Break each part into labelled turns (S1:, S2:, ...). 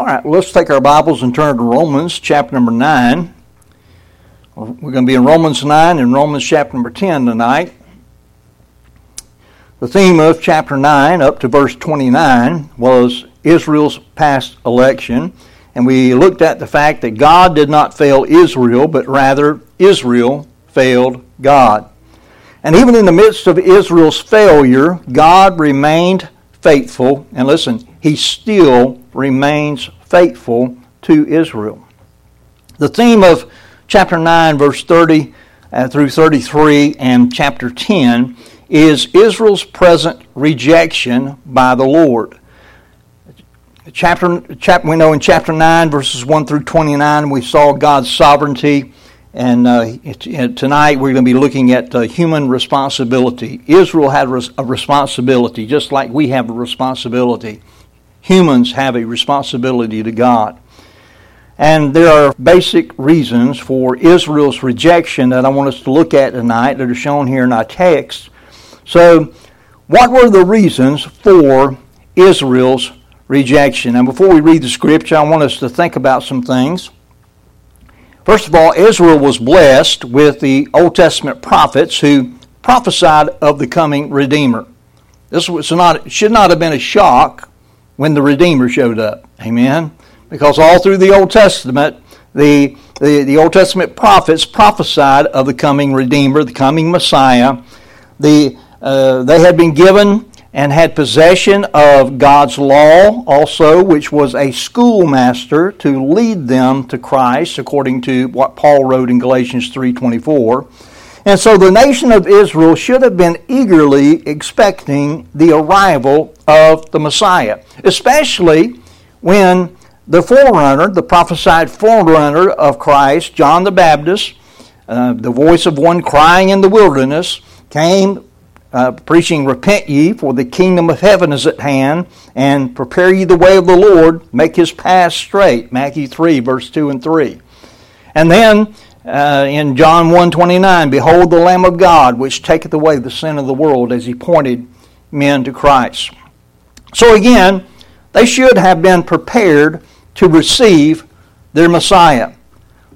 S1: All right, let's take our Bibles and turn to Romans chapter number 9. We're going to be in Romans 9 and Romans chapter number 10 tonight. The theme of chapter 9 up to verse 29 was Israel's past election. And we looked at the fact that God did not fail Israel, but rather Israel failed God. And even in the midst of Israel's failure, God remained faithful. And listen, he still remains faithful to Israel. The theme of chapter 9, verse 30 uh, through 33, and chapter 10 is Israel's present rejection by the Lord. Chapter, we know in chapter 9, verses 1 through 29, we saw God's sovereignty. And uh, tonight we're going to be looking at uh, human responsibility. Israel had a responsibility, just like we have a responsibility humans have a responsibility to God. And there are basic reasons for Israel's rejection that I want us to look at tonight that are shown here in our text. So, what were the reasons for Israel's rejection? And before we read the scripture, I want us to think about some things. First of all, Israel was blessed with the Old Testament prophets who prophesied of the coming Redeemer. This was not, should not have been a shock when the Redeemer showed up. Amen? Because all through the Old Testament, the, the, the Old Testament prophets prophesied of the coming Redeemer, the coming Messiah. The, uh, they had been given and had possession of God's law also, which was a schoolmaster to lead them to Christ, according to what Paul wrote in Galatians 3.24. And so the nation of Israel should have been eagerly expecting the arrival of the Messiah, especially when the forerunner, the prophesied forerunner of Christ, John the Baptist, uh, the voice of one crying in the wilderness, came uh, preaching, Repent ye, for the kingdom of heaven is at hand, and prepare ye the way of the Lord, make his path straight. Matthew 3, verse 2 and 3. And then uh, in John 1.29, Behold the Lamb of God, which taketh away the sin of the world, as he pointed men to Christ. So again, they should have been prepared to receive their Messiah.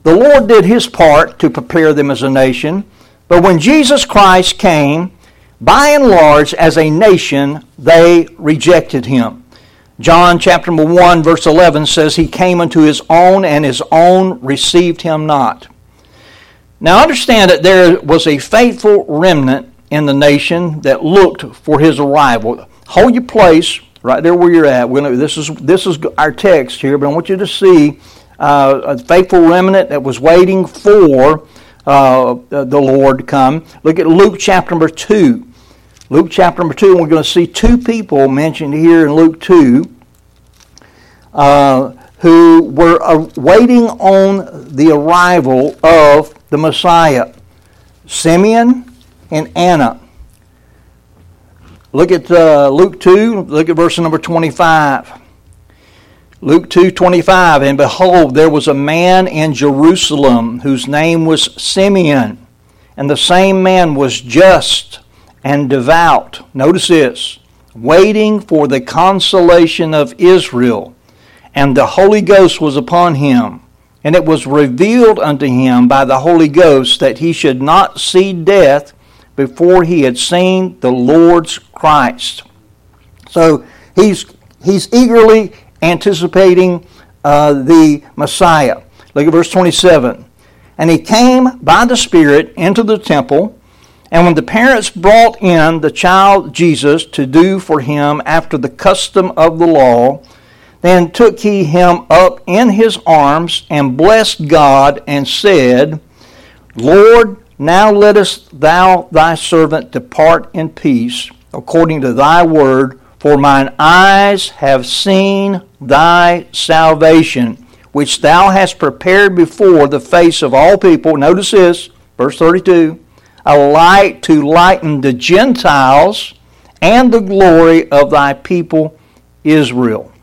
S1: The Lord did his part to prepare them as a nation, but when Jesus Christ came, by and large, as a nation, they rejected him. John chapter 1, verse 11 says, He came unto his own, and his own received him not. Now understand that there was a faithful remnant in the nation that looked for his arrival. Hold your place right there where you're at. Gonna, this is this is our text here, but I want you to see uh, a faithful remnant that was waiting for uh, the Lord to come. Look at Luke chapter number two. Luke chapter number two, and we're going to see two people mentioned here in Luke two. Uh, who were uh, waiting on the arrival of the Messiah Simeon and Anna. Look at uh, Luke 2, look at verse number 25. Luke 2:25 and behold there was a man in Jerusalem whose name was Simeon and the same man was just and devout notice this waiting for the consolation of Israel and the Holy Ghost was upon him and it was revealed unto him by the Holy Ghost that he should not see death before he had seen the Lord's Christ. So he's, he's eagerly anticipating uh, the Messiah. Look at verse 27. And he came by the Spirit into the temple, and when the parents brought in the child Jesus to do for him after the custom of the law, then took he him up in his arms and blessed God and said, Lord, now lettest thou thy servant depart in peace, according to thy word, for mine eyes have seen thy salvation, which thou hast prepared before the face of all people. Notice this, verse 32 a light to lighten the Gentiles and the glory of thy people Israel.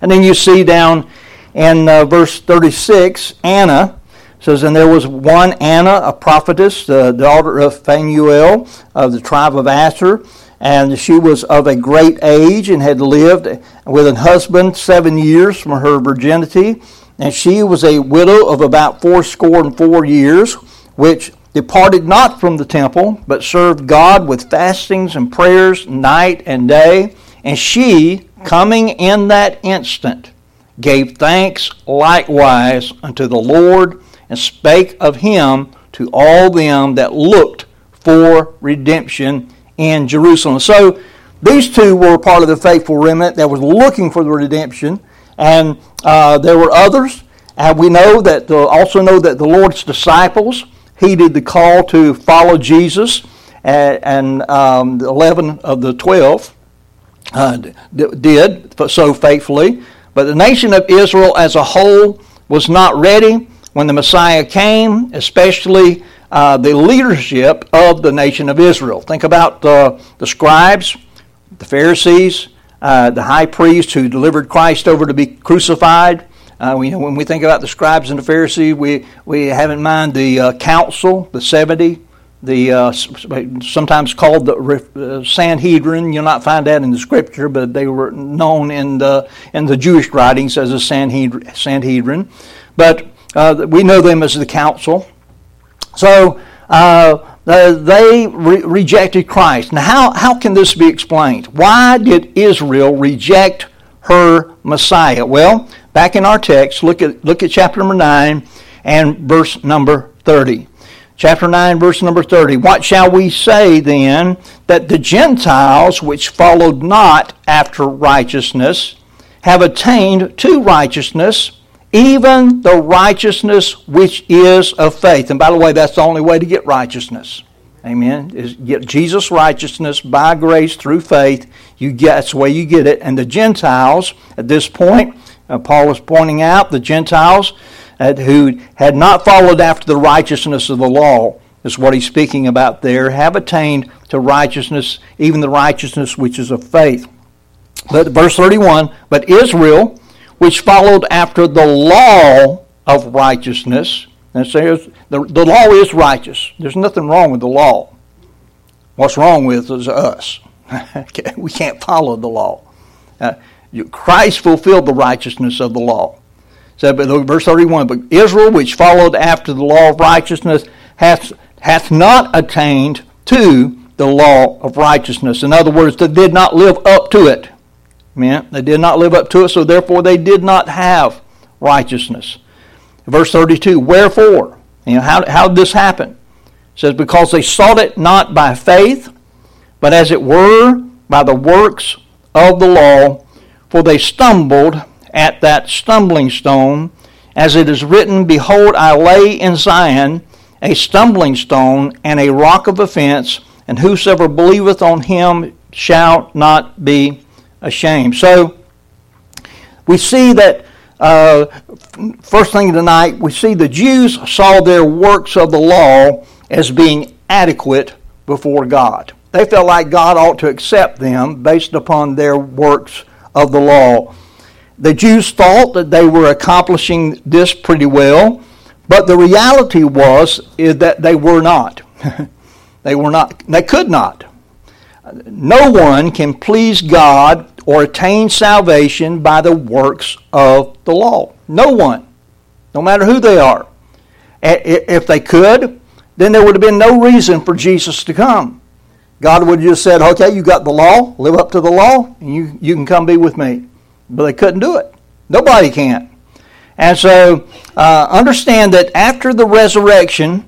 S1: And then you see down in uh, verse 36, Anna says, And there was one Anna, a prophetess, the daughter of Phanuel of the tribe of Asher. and she was of a great age and had lived with an husband seven years from her virginity. And she was a widow of about fourscore and four years, which departed not from the temple, but served God with fastings and prayers night and day. And she, coming in that instant, gave thanks likewise unto the Lord, and spake of him to all them that looked for redemption in Jerusalem. So these two were part of the faithful remnant that was looking for the redemption, and uh, there were others. And we know that uh, also know that the Lord's disciples heeded the call to follow Jesus, and, and um, eleven of the twelve uh, did so faithfully. But the nation of Israel as a whole was not ready when the Messiah came, especially uh, the leadership of the nation of Israel. Think about uh, the scribes, the Pharisees, uh, the high priest who delivered Christ over to be crucified. Uh, we, when we think about the scribes and the Pharisees, we, we have in mind the uh, council, the 70, the uh, sometimes called the Sanhedrin. You'll not find that in the scripture, but they were known in the, in the Jewish writings as a Sanhedrin. But we know them as the council. So uh, they re- rejected Christ. Now, how, how can this be explained? Why did Israel reject her Messiah? Well, back in our text, look at, look at chapter number 9 and verse number 30. Chapter 9, verse number 30. What shall we say then that the Gentiles which followed not after righteousness have attained to righteousness? even the righteousness which is of faith. And by the way, that's the only way to get righteousness. Amen. Is get Jesus' righteousness by grace through faith. You get that's the way you get it. And the Gentiles at this point, uh, Paul is pointing out the Gentiles who had not followed after the righteousness of the law is what he's speaking about there. Have attained to righteousness, even the righteousness which is of faith. But verse thirty-one. But Israel which followed after the law of righteousness. And says the, the law is righteous. There's nothing wrong with the law. What's wrong with is us. we can't follow the law. Uh, Christ fulfilled the righteousness of the law. So, but verse 31, but Israel, which followed after the law of righteousness, hath, hath not attained to the law of righteousness. In other words, they did not live up to it. Amen. They did not live up to it, so therefore they did not have righteousness. Verse 32, wherefore? You know, how, how did this happen? It says, because they sought it not by faith, but as it were by the works of the law, for they stumbled at that stumbling stone, as it is written, Behold, I lay in Zion a stumbling stone and a rock of offense, and whosoever believeth on him shall not be ashamed. So we see that uh, first thing tonight, we see the Jews saw their works of the law as being adequate before God. They felt like God ought to accept them based upon their works of the law. The Jews thought that they were accomplishing this pretty well, but the reality was is that they were not. they were not. They could not. No one can please God or attain salvation by the works of the law. No one, no matter who they are. If they could, then there would have been no reason for Jesus to come. God would have just said, okay, you got the law, live up to the law, and you, you can come be with me. But they couldn't do it. Nobody can. And so uh, understand that after the resurrection,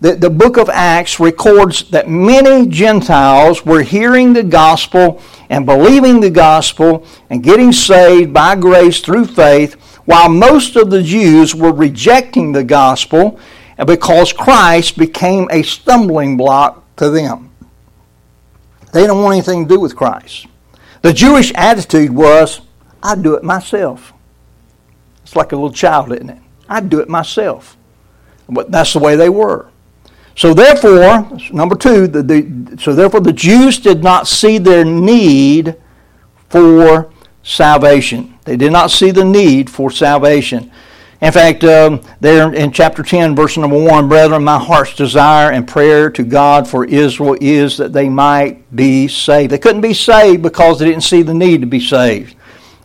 S1: the, the book of Acts records that many Gentiles were hearing the gospel and believing the gospel and getting saved by grace through faith, while most of the Jews were rejecting the gospel because Christ became a stumbling block to them. They don't want anything to do with Christ. The Jewish attitude was, I'd do it myself. It's like a little child, isn't it? I'd do it myself. But that's the way they were. So therefore, number two, the, the, so therefore the Jews did not see their need for salvation. They did not see the need for salvation. In fact, um, there in chapter 10, verse number 1, Brethren, my heart's desire and prayer to God for Israel is that they might be saved. They couldn't be saved because they didn't see the need to be saved.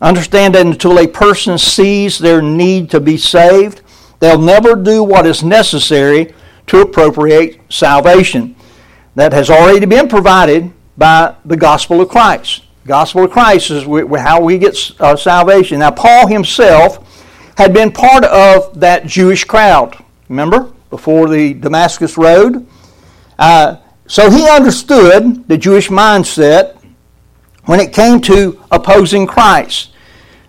S1: Understand that until a person sees their need to be saved, they'll never do what is necessary to appropriate salvation. That has already been provided by the gospel of Christ. Gospel of Christ is how we get uh, salvation. Now, Paul himself had been part of that Jewish crowd. Remember, before the Damascus Road? Uh, so he understood the Jewish mindset when it came to opposing Christ.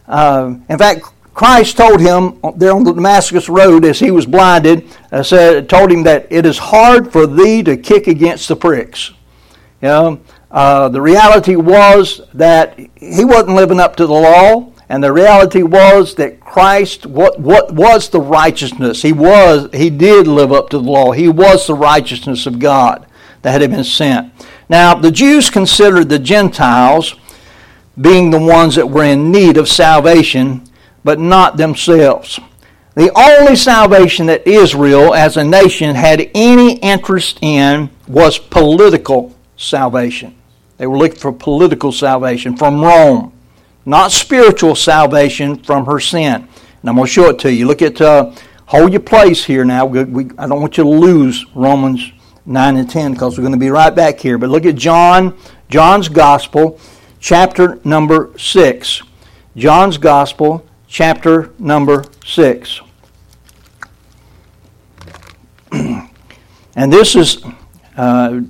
S1: Uh, in fact, Christ told him there on the Damascus Road as he was blinded, uh, said, told him that it is hard for thee to kick against the pricks. You know, uh, the reality was that he wasn't living up to the law. And the reality was that Christ, what, what was the righteousness? He was, he did live up to the law. He was the righteousness of God that had been sent. Now, the Jews considered the Gentiles being the ones that were in need of salvation, but not themselves. The only salvation that Israel as a nation had any interest in was political salvation. They were looking for political salvation from Rome not spiritual salvation from her sin. And I'm going to show it to you. Look at, uh, hold your place here now. We, we, I don't want you to lose Romans 9 and 10 because we're going to be right back here. But look at John, John's Gospel, chapter number 6. John's Gospel, chapter number 6. and this is uh,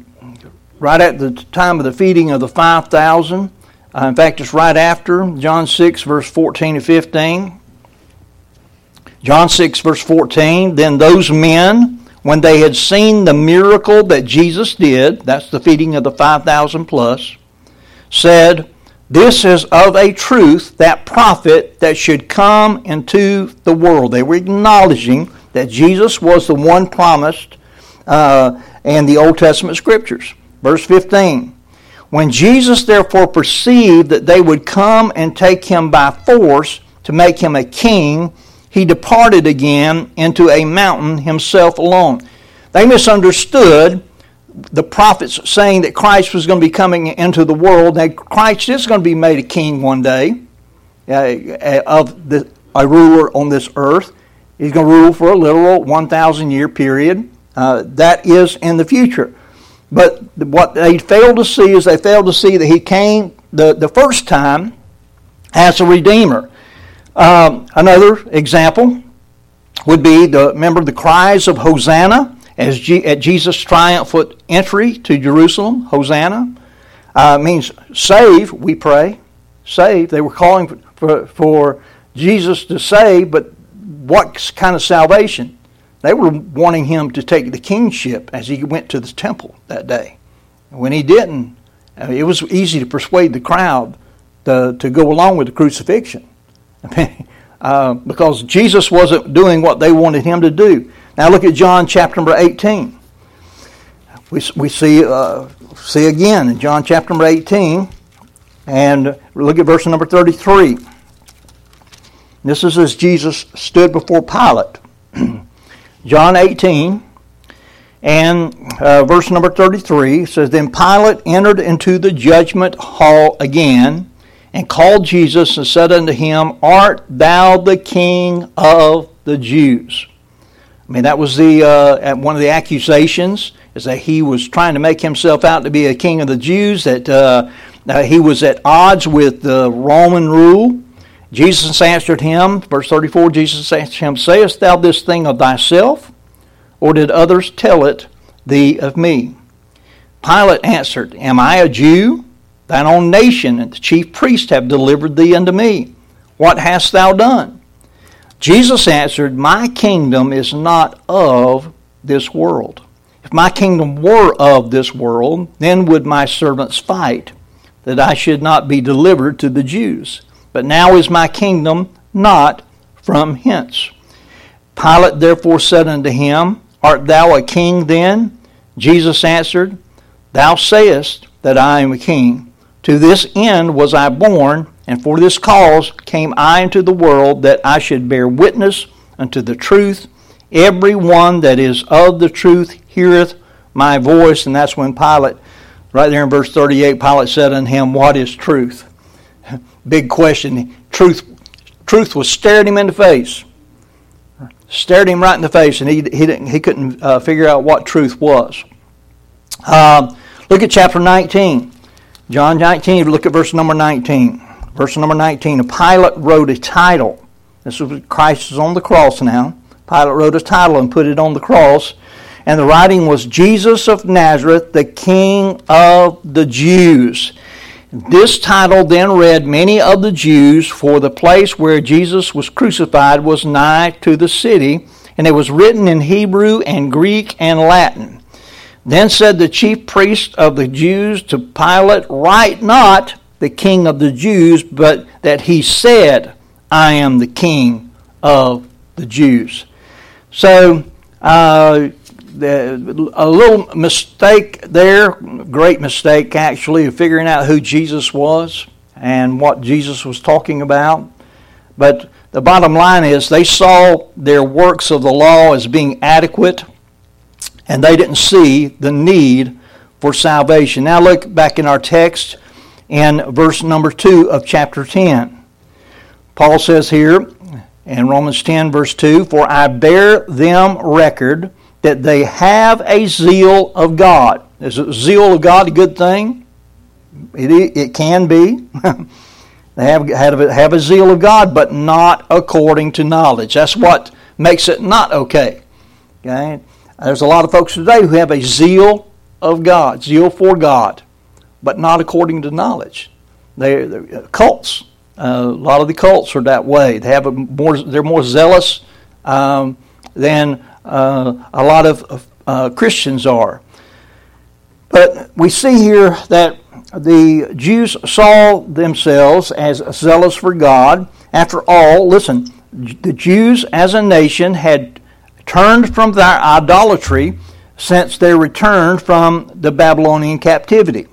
S1: right at the time of the feeding of the 5,000. Uh, in fact, it's right after John 6, verse 14 to 15. John 6, verse 14. Then those men, when they had seen the miracle that Jesus did, that's the feeding of the 5,000 plus, said, This is of a truth that prophet that should come into the world. They were acknowledging that Jesus was the one promised uh, in the Old Testament scriptures. Verse 15. When Jesus therefore perceived that they would come and take him by force to make him a king, he departed again into a mountain himself alone. They misunderstood the prophets saying that Christ was going to be coming into the world. That Christ is going to be made a king one day uh, of the, a ruler on this earth. He's going to rule for a literal 1,000 year period. Uh, that is in the future. But what they failed to see is they failed to see that he came the, the first time as a redeemer. Um, another example would be the remember the cries of Hosanna as G, at Jesus' triumphant entry to Jerusalem. Hosanna uh, means save. We pray, save. They were calling for, for Jesus to save, but what kind of salvation? They were wanting him to take the kingship as he went to the temple that day. When he didn't, uh, it was easy to persuade the crowd to, to go along with the crucifixion uh, because Jesus wasn't doing what they wanted him to do. Now look at John chapter number 18. We, we see, uh, see again in John chapter number 18, and look at verse number 33. This is as Jesus stood before Pilate. John 18 and uh, verse number 33 says, Then Pilate entered into the judgment hall again and called Jesus and said unto him, Art thou the king of the Jews? I mean, that was the uh, one of the accusations is that he was trying to make himself out to be a king of the Jews, that uh, he was at odds with the Roman rule. Jesus answered him, verse 34, Jesus answered him, Sayest thou this thing of thyself, or did others tell it thee of me? Pilate answered, Am I a Jew? Thine own nation and the chief priests have delivered thee unto me. What hast thou done? Jesus answered, My kingdom is not of this world. If my kingdom were of this world, then would my servants fight, that I should not be delivered to the Jews. But now is my kingdom not from hence. Pilate therefore said unto him, Art thou a king then? Jesus answered, Thou sayest that I am a king. To this end was I born, and for this cause came I into the world, that I should bear witness unto the truth. Every one that is of the truth heareth my voice. And that's when Pilate, right there in verse 38, Pilate said unto him, What is truth? Big question. Truth, truth was staring him in the face. Stared him right in the face, and he, he, didn't, he couldn't uh, figure out what truth was. Uh, look at chapter 19. John 19, look at verse number 19. Verse number 19. Pilate wrote a title. This was Christ is on the cross now. Pilate wrote a title and put it on the cross. And the writing was Jesus of Nazareth, the King of the Jews. This title then read many of the Jews, for the place where Jesus was crucified was nigh to the city, and it was written in Hebrew and Greek and Latin. Then said the chief priests of the Jews to Pilate, Write not the king of the Jews, but that he said, I am the king of the Jews. So, uh, the, a little mistake there, great mistake actually, of figuring out who Jesus was and what Jesus was talking about. But the bottom line is they saw their works of the law as being adequate and they didn't see the need for salvation. Now look back in our text in verse number 2 of chapter 10. Paul says here in Romans 10, verse 2 For I bear them record that they have a zeal of God. Is a zeal of God a good thing? It, it can be. they have, have, have a zeal of God, but not according to knowledge. That's what makes it not okay. Okay? There's a lot of folks today who have a zeal of God, zeal for God, but not according to knowledge. They, are cults. Uh, a lot of the cults are that way. They have a more. They're more zealous um, than uh, a lot of uh, Christians are. But we see here that the Jews saw themselves as zealous for God. After all, listen, the Jews as a nation had turned from their idolatry since their return from the Babylonian captivity.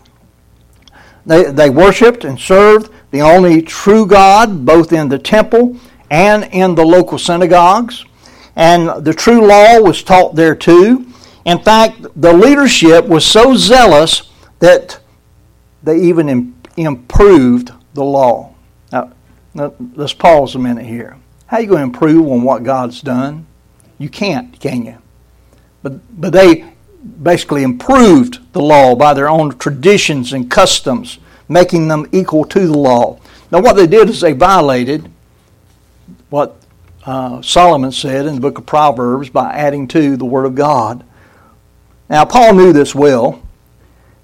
S1: They, they worshiped and served the only true God, both in the temple and in the local synagogues and the true law was taught there too. In fact, the leadership was so zealous that they even Im- improved the law. Now, let's pause a minute here. How are you going to improve on what God's done? You can't, can you? But, but they basically improved the law by their own traditions and customs, making them equal to the law. Now, what they did is they violated what uh, Solomon said in the book of Proverbs by adding to the Word of God. Now, Paul knew this well.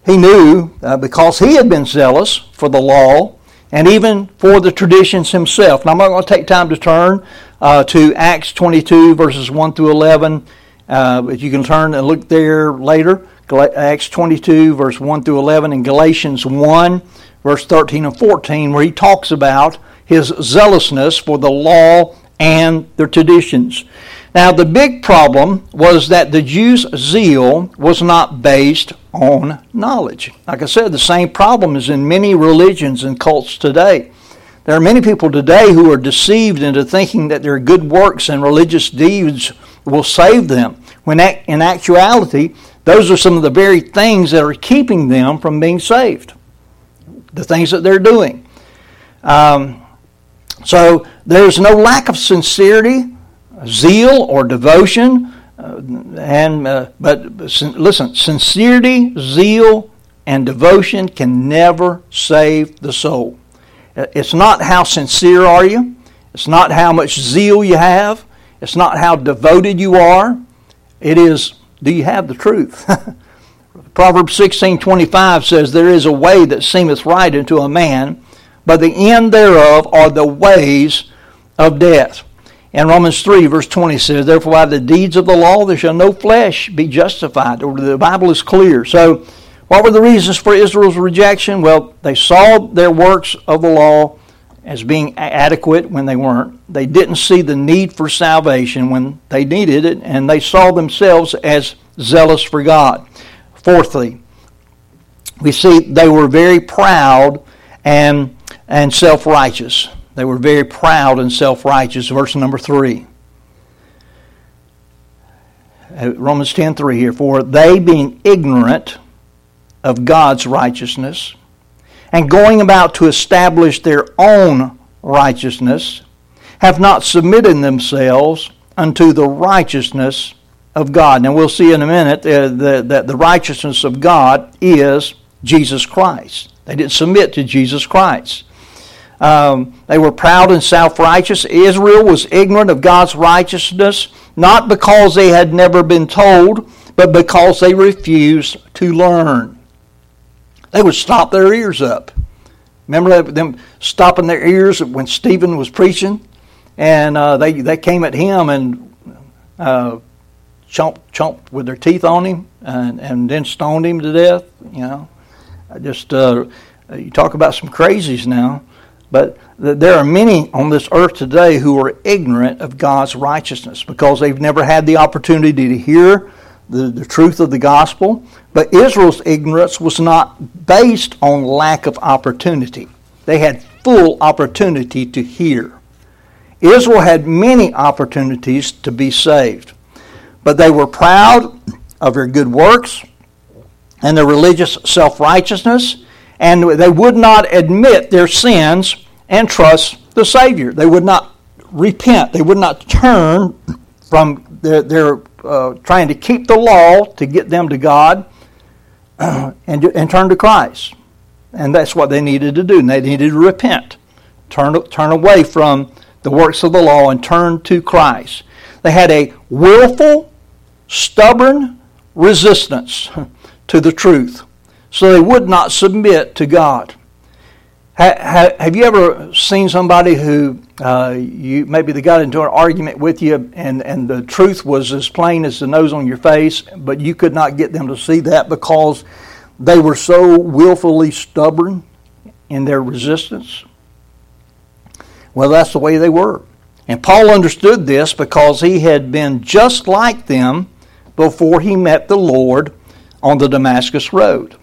S1: He knew uh, because he had been zealous for the law and even for the traditions himself. Now, I'm not going to take time to turn uh, to Acts 22, verses 1 through 11. Uh, but you can turn and look there later. Acts 22, verse 1 through 11, and Galatians 1, verse 13 and 14, where he talks about his zealousness for the law and the traditions. Now, the big problem was that the Jews' zeal was not based on knowledge. Like I said, the same problem is in many religions and cults today. There are many people today who are deceived into thinking that their good works and religious deeds will save them, when in actuality, those are some of the very things that are keeping them from being saved. The things that they're doing. Um, so there's no lack of sincerity, zeal, or devotion. Uh, and uh, but listen, sincerity, zeal, and devotion can never save the soul. Uh, it's not how sincere are you. It's not how much zeal you have. It's not how devoted you are. It is, do you have the truth? Proverbs 16:25 says there is a way that seemeth right unto a man, but the end thereof are the ways of death. And Romans 3, verse 20 says, Therefore, by the deeds of the law there shall no flesh be justified. Or The Bible is clear. So, what were the reasons for Israel's rejection? Well, they saw their works of the law as being adequate when they weren't. They didn't see the need for salvation when they needed it, and they saw themselves as zealous for God. Fourthly, we see they were very proud and and self righteous. They were very proud and self righteous. Verse number three. Uh, Romans 10:3 here, for they being ignorant of God's righteousness and going about to establish their own righteousness have not submitted themselves unto the righteousness of God. Now we'll see in a minute uh, that the righteousness of God is Jesus Christ. They didn't submit to Jesus Christ. Um, they were proud and self righteous. Israel was ignorant of God's righteousness, not because they had never been told, but because they refused to learn. They would stop their ears up. Remember them stopping their ears when Stephen was preaching? And uh, they, they came at him and uh, chomped, chomped with their teeth on him and, and then stoned him to death. You know, just uh, you talk about some crazies now. But there are many on this earth today who are ignorant of God's righteousness because they've never had the opportunity to hear the, the truth of the gospel. But Israel's ignorance was not based on lack of opportunity, they had full opportunity to hear. Israel had many opportunities to be saved, but they were proud of their good works and their religious self righteousness and they would not admit their sins and trust the Savior. They would not repent. They would not turn from their, their uh, trying to keep the law to get them to God uh, and, and turn to Christ. And that's what they needed to do. They needed to repent, turn, turn away from the works of the law and turn to Christ. They had a willful, stubborn resistance to the truth so they would not submit to God. Have you ever seen somebody who uh, you maybe they got into an argument with you and, and the truth was as plain as the nose on your face, but you could not get them to see that because they were so willfully stubborn in their resistance? Well, that's the way they were. And Paul understood this because he had been just like them before he met the Lord on the Damascus Road.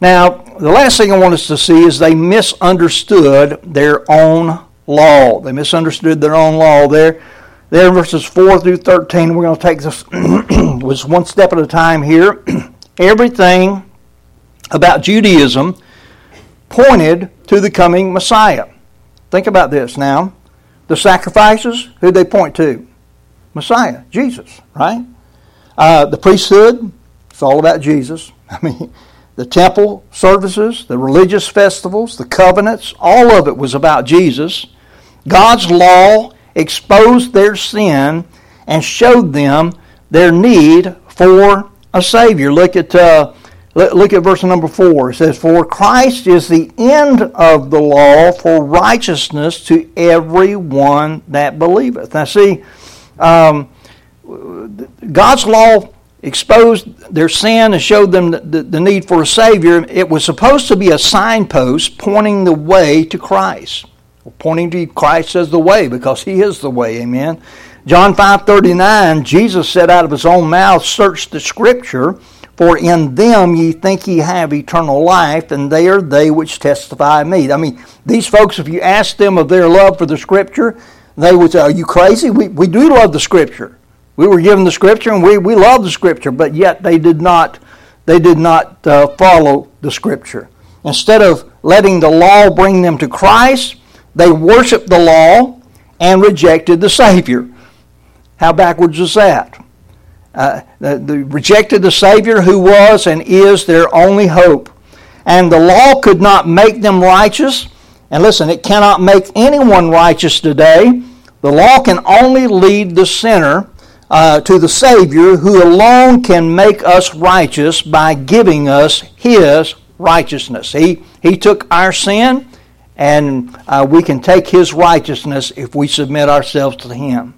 S1: Now, the last thing I want us to see is they misunderstood their own law. They misunderstood their own law. There, there verses 4 through 13, we're going to take this was one step at a time here. Everything about Judaism pointed to the coming Messiah. Think about this now. The sacrifices, who they point to? Messiah, Jesus, right? Uh, the priesthood, it's all about Jesus. I mean, the temple services, the religious festivals, the covenants, all of it was about Jesus. God's law exposed their sin and showed them their need for a Savior. Look at uh, look at verse number four. It says, "For Christ is the end of the law for righteousness to everyone that believeth." Now, see, um, God's law exposed their sin and showed them the, the, need for a Savior, it was supposed to be a signpost pointing the way to Christ. Pointing to Christ as the way because He is the way. Amen. John 5.39, Jesus said out of His own mouth, Search the Scripture, for in them ye think ye have eternal life, and they are they which testify me. I mean, these folks, if you ask them of their love for the Scripture, they would say, Are you crazy? We, we do love the Scripture. We were given the Scripture, and we, we love the Scripture, but yet they did not they did not uh, follow the Scripture. Instead of letting the law bring them to Christ, they worshiped the law and rejected the Savior. How backwards is that? Uh, they rejected the Savior who was and is their only hope. And the law could not make them righteous. And listen, it cannot make anyone righteous today. The law can only lead the sinner uh, to the Savior who alone can make us righteous by giving us His righteousness. He, he took our sin, and uh, we can take His righteousness if we submit ourselves to Him.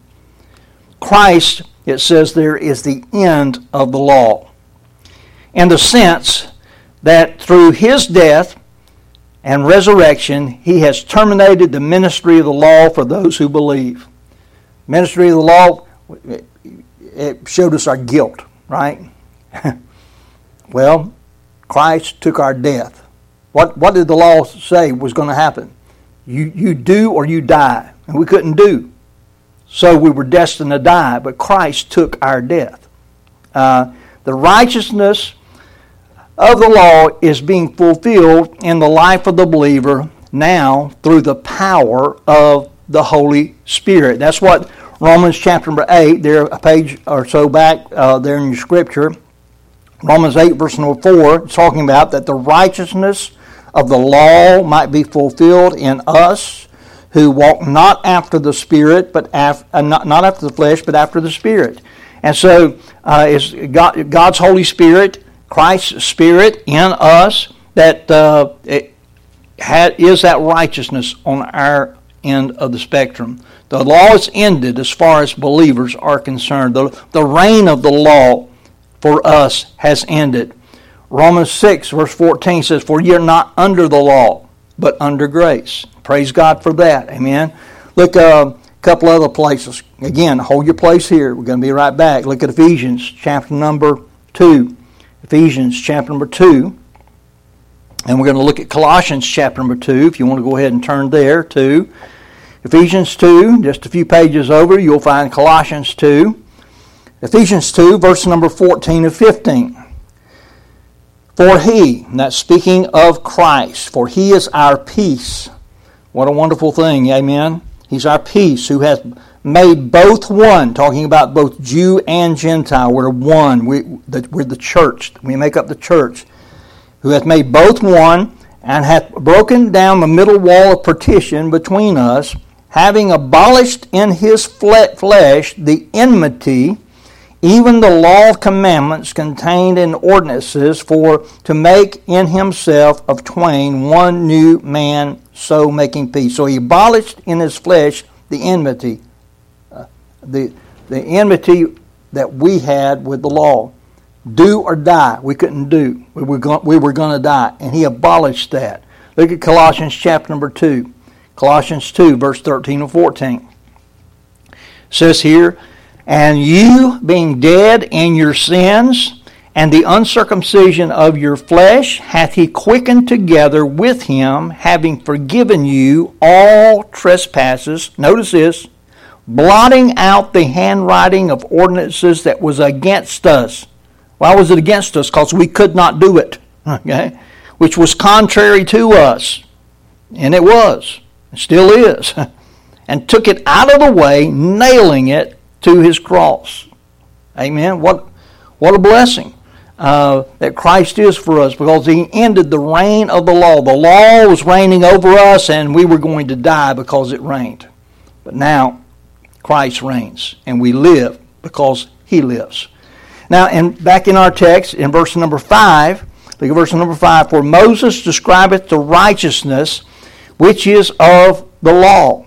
S1: Christ, it says there, is the end of the law. In the sense that through His death and resurrection, He has terminated the ministry of the law for those who believe. Ministry of the law it showed us our guilt, right? well, Christ took our death. What, what did the law say was going to happen? You, you do or you die. And we couldn't do. So we were destined to die, but Christ took our death. Uh, the righteousness of the law is being fulfilled in the life of the believer now through the power of the Holy Spirit. That's what Romans chapter number 8, there a page or so back uh, there in your scripture, Romans 8, verse number 4, talking about that the righteousness of the law might be fulfilled in us who walk not after the Spirit, but af- uh, not, not after the flesh, but after the Spirit. And so uh, is God, God's Holy Spirit, Christ's Spirit in us, that uh, is that righteousness on our end of the spectrum. The law is ended as far as believers are concerned. The, the reign of the law for us has ended. Romans 6, verse 14 says, For ye are not under the law, but under grace. Praise God for that. Amen. Look uh, a couple other places. Again, hold your place here. We're going to be right back. Look at Ephesians chapter number 2. Ephesians chapter number 2. And we're going to look at Colossians chapter number 2, if you want to go ahead and turn there too. Ephesians 2, just a few pages over, you'll find Colossians 2. Ephesians 2, verse number 14 and 15. For he, that's speaking of Christ, for he is our peace. What a wonderful thing, amen? He's our peace who has made both one, talking about both Jew and Gentile. We're one. We, we're the church. We make up the church. Who hath made both one and hath broken down the middle wall of partition between us, having abolished in his flesh the enmity even the law of commandments contained in ordinances for to make in himself of twain one new man so making peace. So he abolished in his flesh the enmity uh, the the enmity that we had with the law. Do or die. We couldn't do. We were going, we were going to die. And he abolished that. Look at colossians chapter number 2 colossians 2 verse 13 and 14 it says here and you, being dead in your sins and the uncircumcision of your flesh, hath he quickened together with him, having forgiven you all trespasses. Notice this blotting out the handwriting of ordinances that was against us. Why was it against us? Because we could not do it. Okay? Which was contrary to us. And it was. It still is. and took it out of the way, nailing it to his cross. Amen. What, what a blessing uh, that Christ is for us because he ended the reign of the law. The law was reigning over us and we were going to die because it reigned. But now Christ reigns and we live because he lives. Now, and back in our text, in verse number 5, look at verse number 5. For Moses describeth the righteousness which is of the law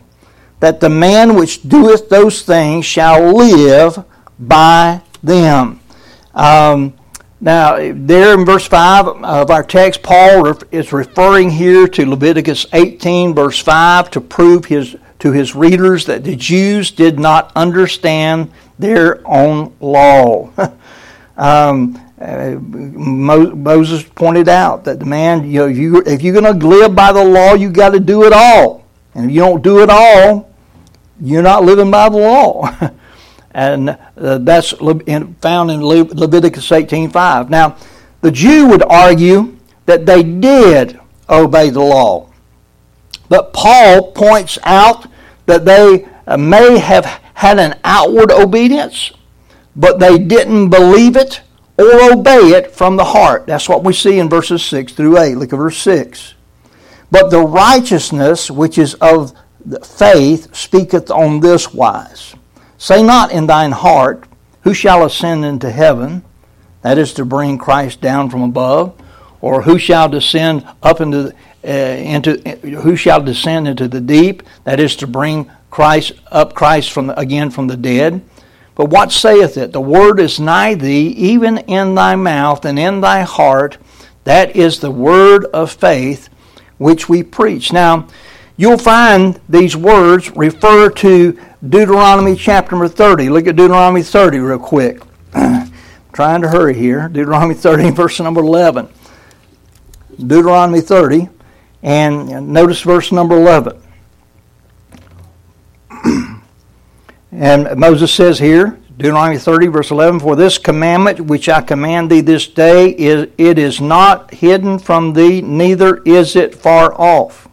S1: that the man which doeth those things shall live by them. Um, now, there in verse 5 of our text, Paul is referring here to Leviticus 18, verse 5, to prove his, to his readers that the Jews did not understand their own law. um, uh, Moses pointed out that the man, you know, you, if you're going to live by the law, you got to do it all. And if you don't do it all, you're not living by the law. and uh, that's found in Le- Leviticus 18.5. Now, the Jew would argue that they did obey the law. But Paul points out that they uh, may have had an outward obedience, but they didn't believe it or obey it from the heart. That's what we see in verses 6 through 8. Look at verse 6. But the righteousness which is of faith speaketh on this wise Say not in thine heart, Who shall ascend into heaven? That is to bring Christ down from above. Or who shall descend up into, uh, into who shall descend into the deep? That is to bring Christ up Christ from the, again from the dead. But what saith it? The word is nigh thee, even in thy mouth and in thy heart. That is the word of faith which we preach. Now, you'll find these words refer to Deuteronomy chapter number 30. Look at Deuteronomy 30 real quick. trying to hurry here. Deuteronomy 30, verse number 11. Deuteronomy 30, and notice verse number 11. And Moses says here, Deuteronomy 30, verse 11 For this commandment which I command thee this day, is, it is not hidden from thee, neither is it far off.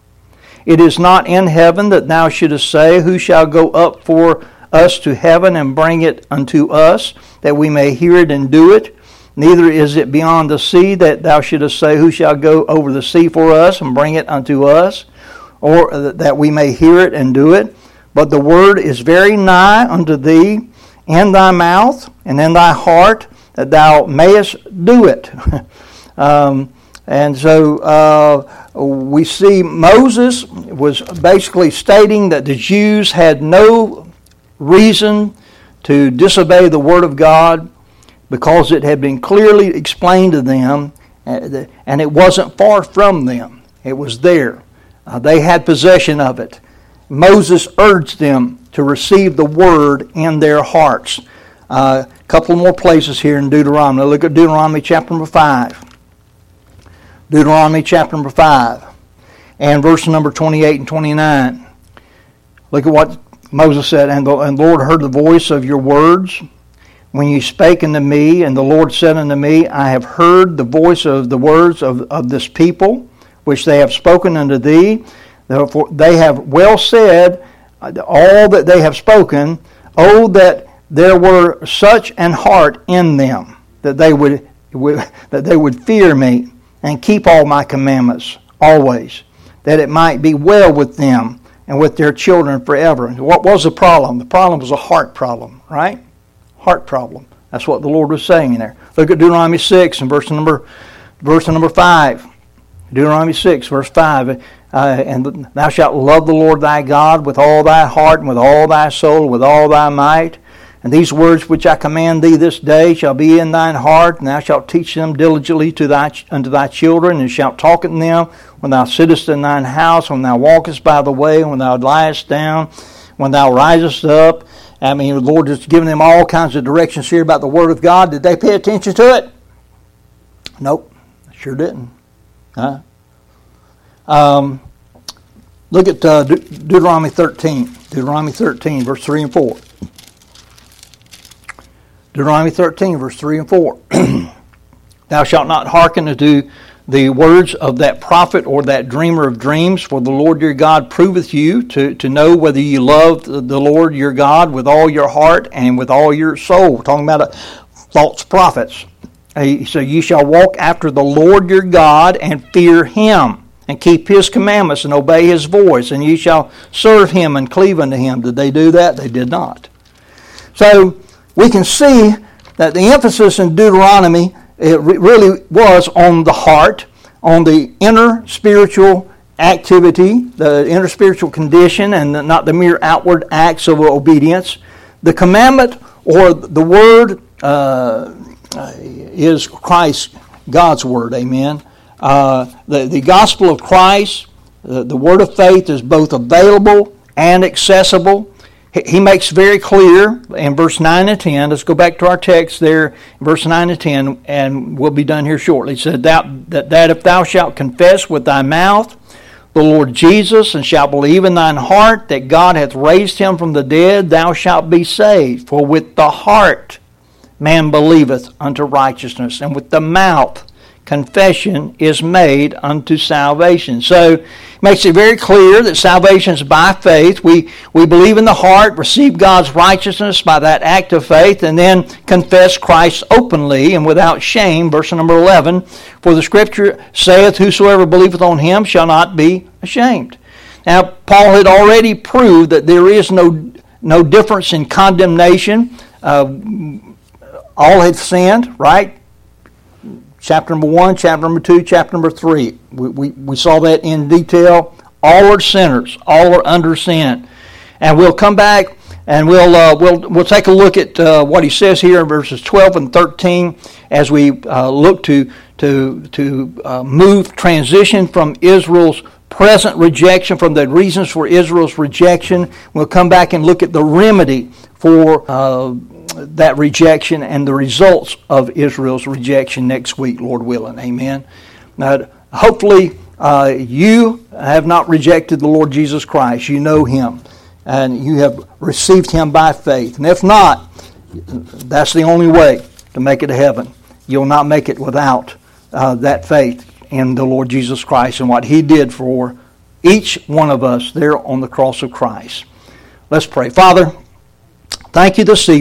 S1: It is not in heaven that thou shouldest say, Who shall go up for us to heaven and bring it unto us, that we may hear it and do it? Neither is it beyond the sea that thou shouldest say, Who shall go over the sea for us and bring it unto us, or that we may hear it and do it? But the word is very nigh unto thee, in thy mouth and in thy heart, that thou mayest do it. um, and so uh, we see Moses was basically stating that the Jews had no reason to disobey the word of God because it had been clearly explained to them uh, and it wasn't far from them. It was there. Uh, they had possession of it. Moses urged them to receive the word in their hearts. A couple more places here in Deuteronomy. Look at Deuteronomy chapter number 5. Deuteronomy chapter number 5 and verse number 28 and 29. Look at what Moses said, and the and Lord heard the voice of your words when you spake unto me, and the Lord said unto me, I have heard the voice of the words of, of this people, which they have spoken unto thee. Therefore, they have well said uh, all that they have spoken. Oh, that there were such an heart in them that they would, would that they would fear me and keep all my commandments always, that it might be well with them and with their children forever. What was the problem? The problem was a heart problem, right? heart problem. That's what the Lord was saying in there. Look at Deuteronomy 6 and verse number, verse number 5. Deuteronomy 6, verse 5. Uh, and thou shalt love the Lord thy God with all thy heart and with all thy soul, and with all thy might. And these words which I command thee this day shall be in thine heart, and thou shalt teach them diligently to thy, unto thy children, and shalt talk in them when thou sittest in thine house, when thou walkest by the way, when thou liest down, when thou risest up, I mean, the Lord is giving them all kinds of directions here about the Word of God. Did they pay attention to it? Nope, sure didn't. Huh? Um, look at uh, De- Deuteronomy 13. Deuteronomy 13, verse 3 and 4. Deuteronomy 13, verse 3 and 4. Thou shalt not hearken unto the words of that prophet or that dreamer of dreams, for the Lord your God proveth you to, to know whether you love the Lord your God with all your heart and with all your soul. Talking about false prophets. He So you shall walk after the Lord your God and fear him and keep his commandments and obey his voice, and you shall serve him and cleave unto him. Did they do that? They did not. So we can see that the emphasis in Deuteronomy it really was on the heart, on the inner spiritual activity, the inner spiritual condition, and not the mere outward acts of obedience. The commandment or the word uh, is Christ, God's word. Amen. Uh, the, the gospel of Christ, the, the word of faith, is both available and accessible he makes very clear in verse 9 and 10. Let's go back to our text there, verse 9 and 10, and we'll be done here shortly. He said, that, that, that if thou shalt confess with thy mouth the Lord Jesus, and shalt believe in thine heart that God hath raised him from the dead, thou shalt be saved. For with the heart man believeth unto righteousness, and with the mouth confession is made unto salvation. So it makes it very clear that salvation is by faith. We, we believe in the heart, receive God's righteousness by that act of faith, and then confess Christ openly and without shame. Verse number 11 For the scripture saith, Whosoever believeth on him shall not be ashamed. Now, Paul had already proved that there is no, no difference in condemnation. Uh, all had sinned, right? Chapter number 1, chapter number 2, chapter number 3. We, we, we saw that in detail. All are sinners, all are under sin. And we'll come back and we'll, uh, we'll, we'll take a look at uh, what he says here in verses 12 and 13 as we uh, look to, to, to uh, move, transition from Israel's present rejection, from the reasons for Israel's rejection. We'll come back and look at the remedy for uh, that rejection and the results of Israel's rejection next week, Lord willing. Amen. Now, hopefully, uh, you have not rejected the Lord Jesus Christ. You know Him, and you have received Him by faith. And if not, That's the only way to make it to heaven. You'll not make it without uh, that faith in the Lord Jesus Christ and what He did for each one of us there on the cross of Christ. Let's pray. Father, thank you this evening.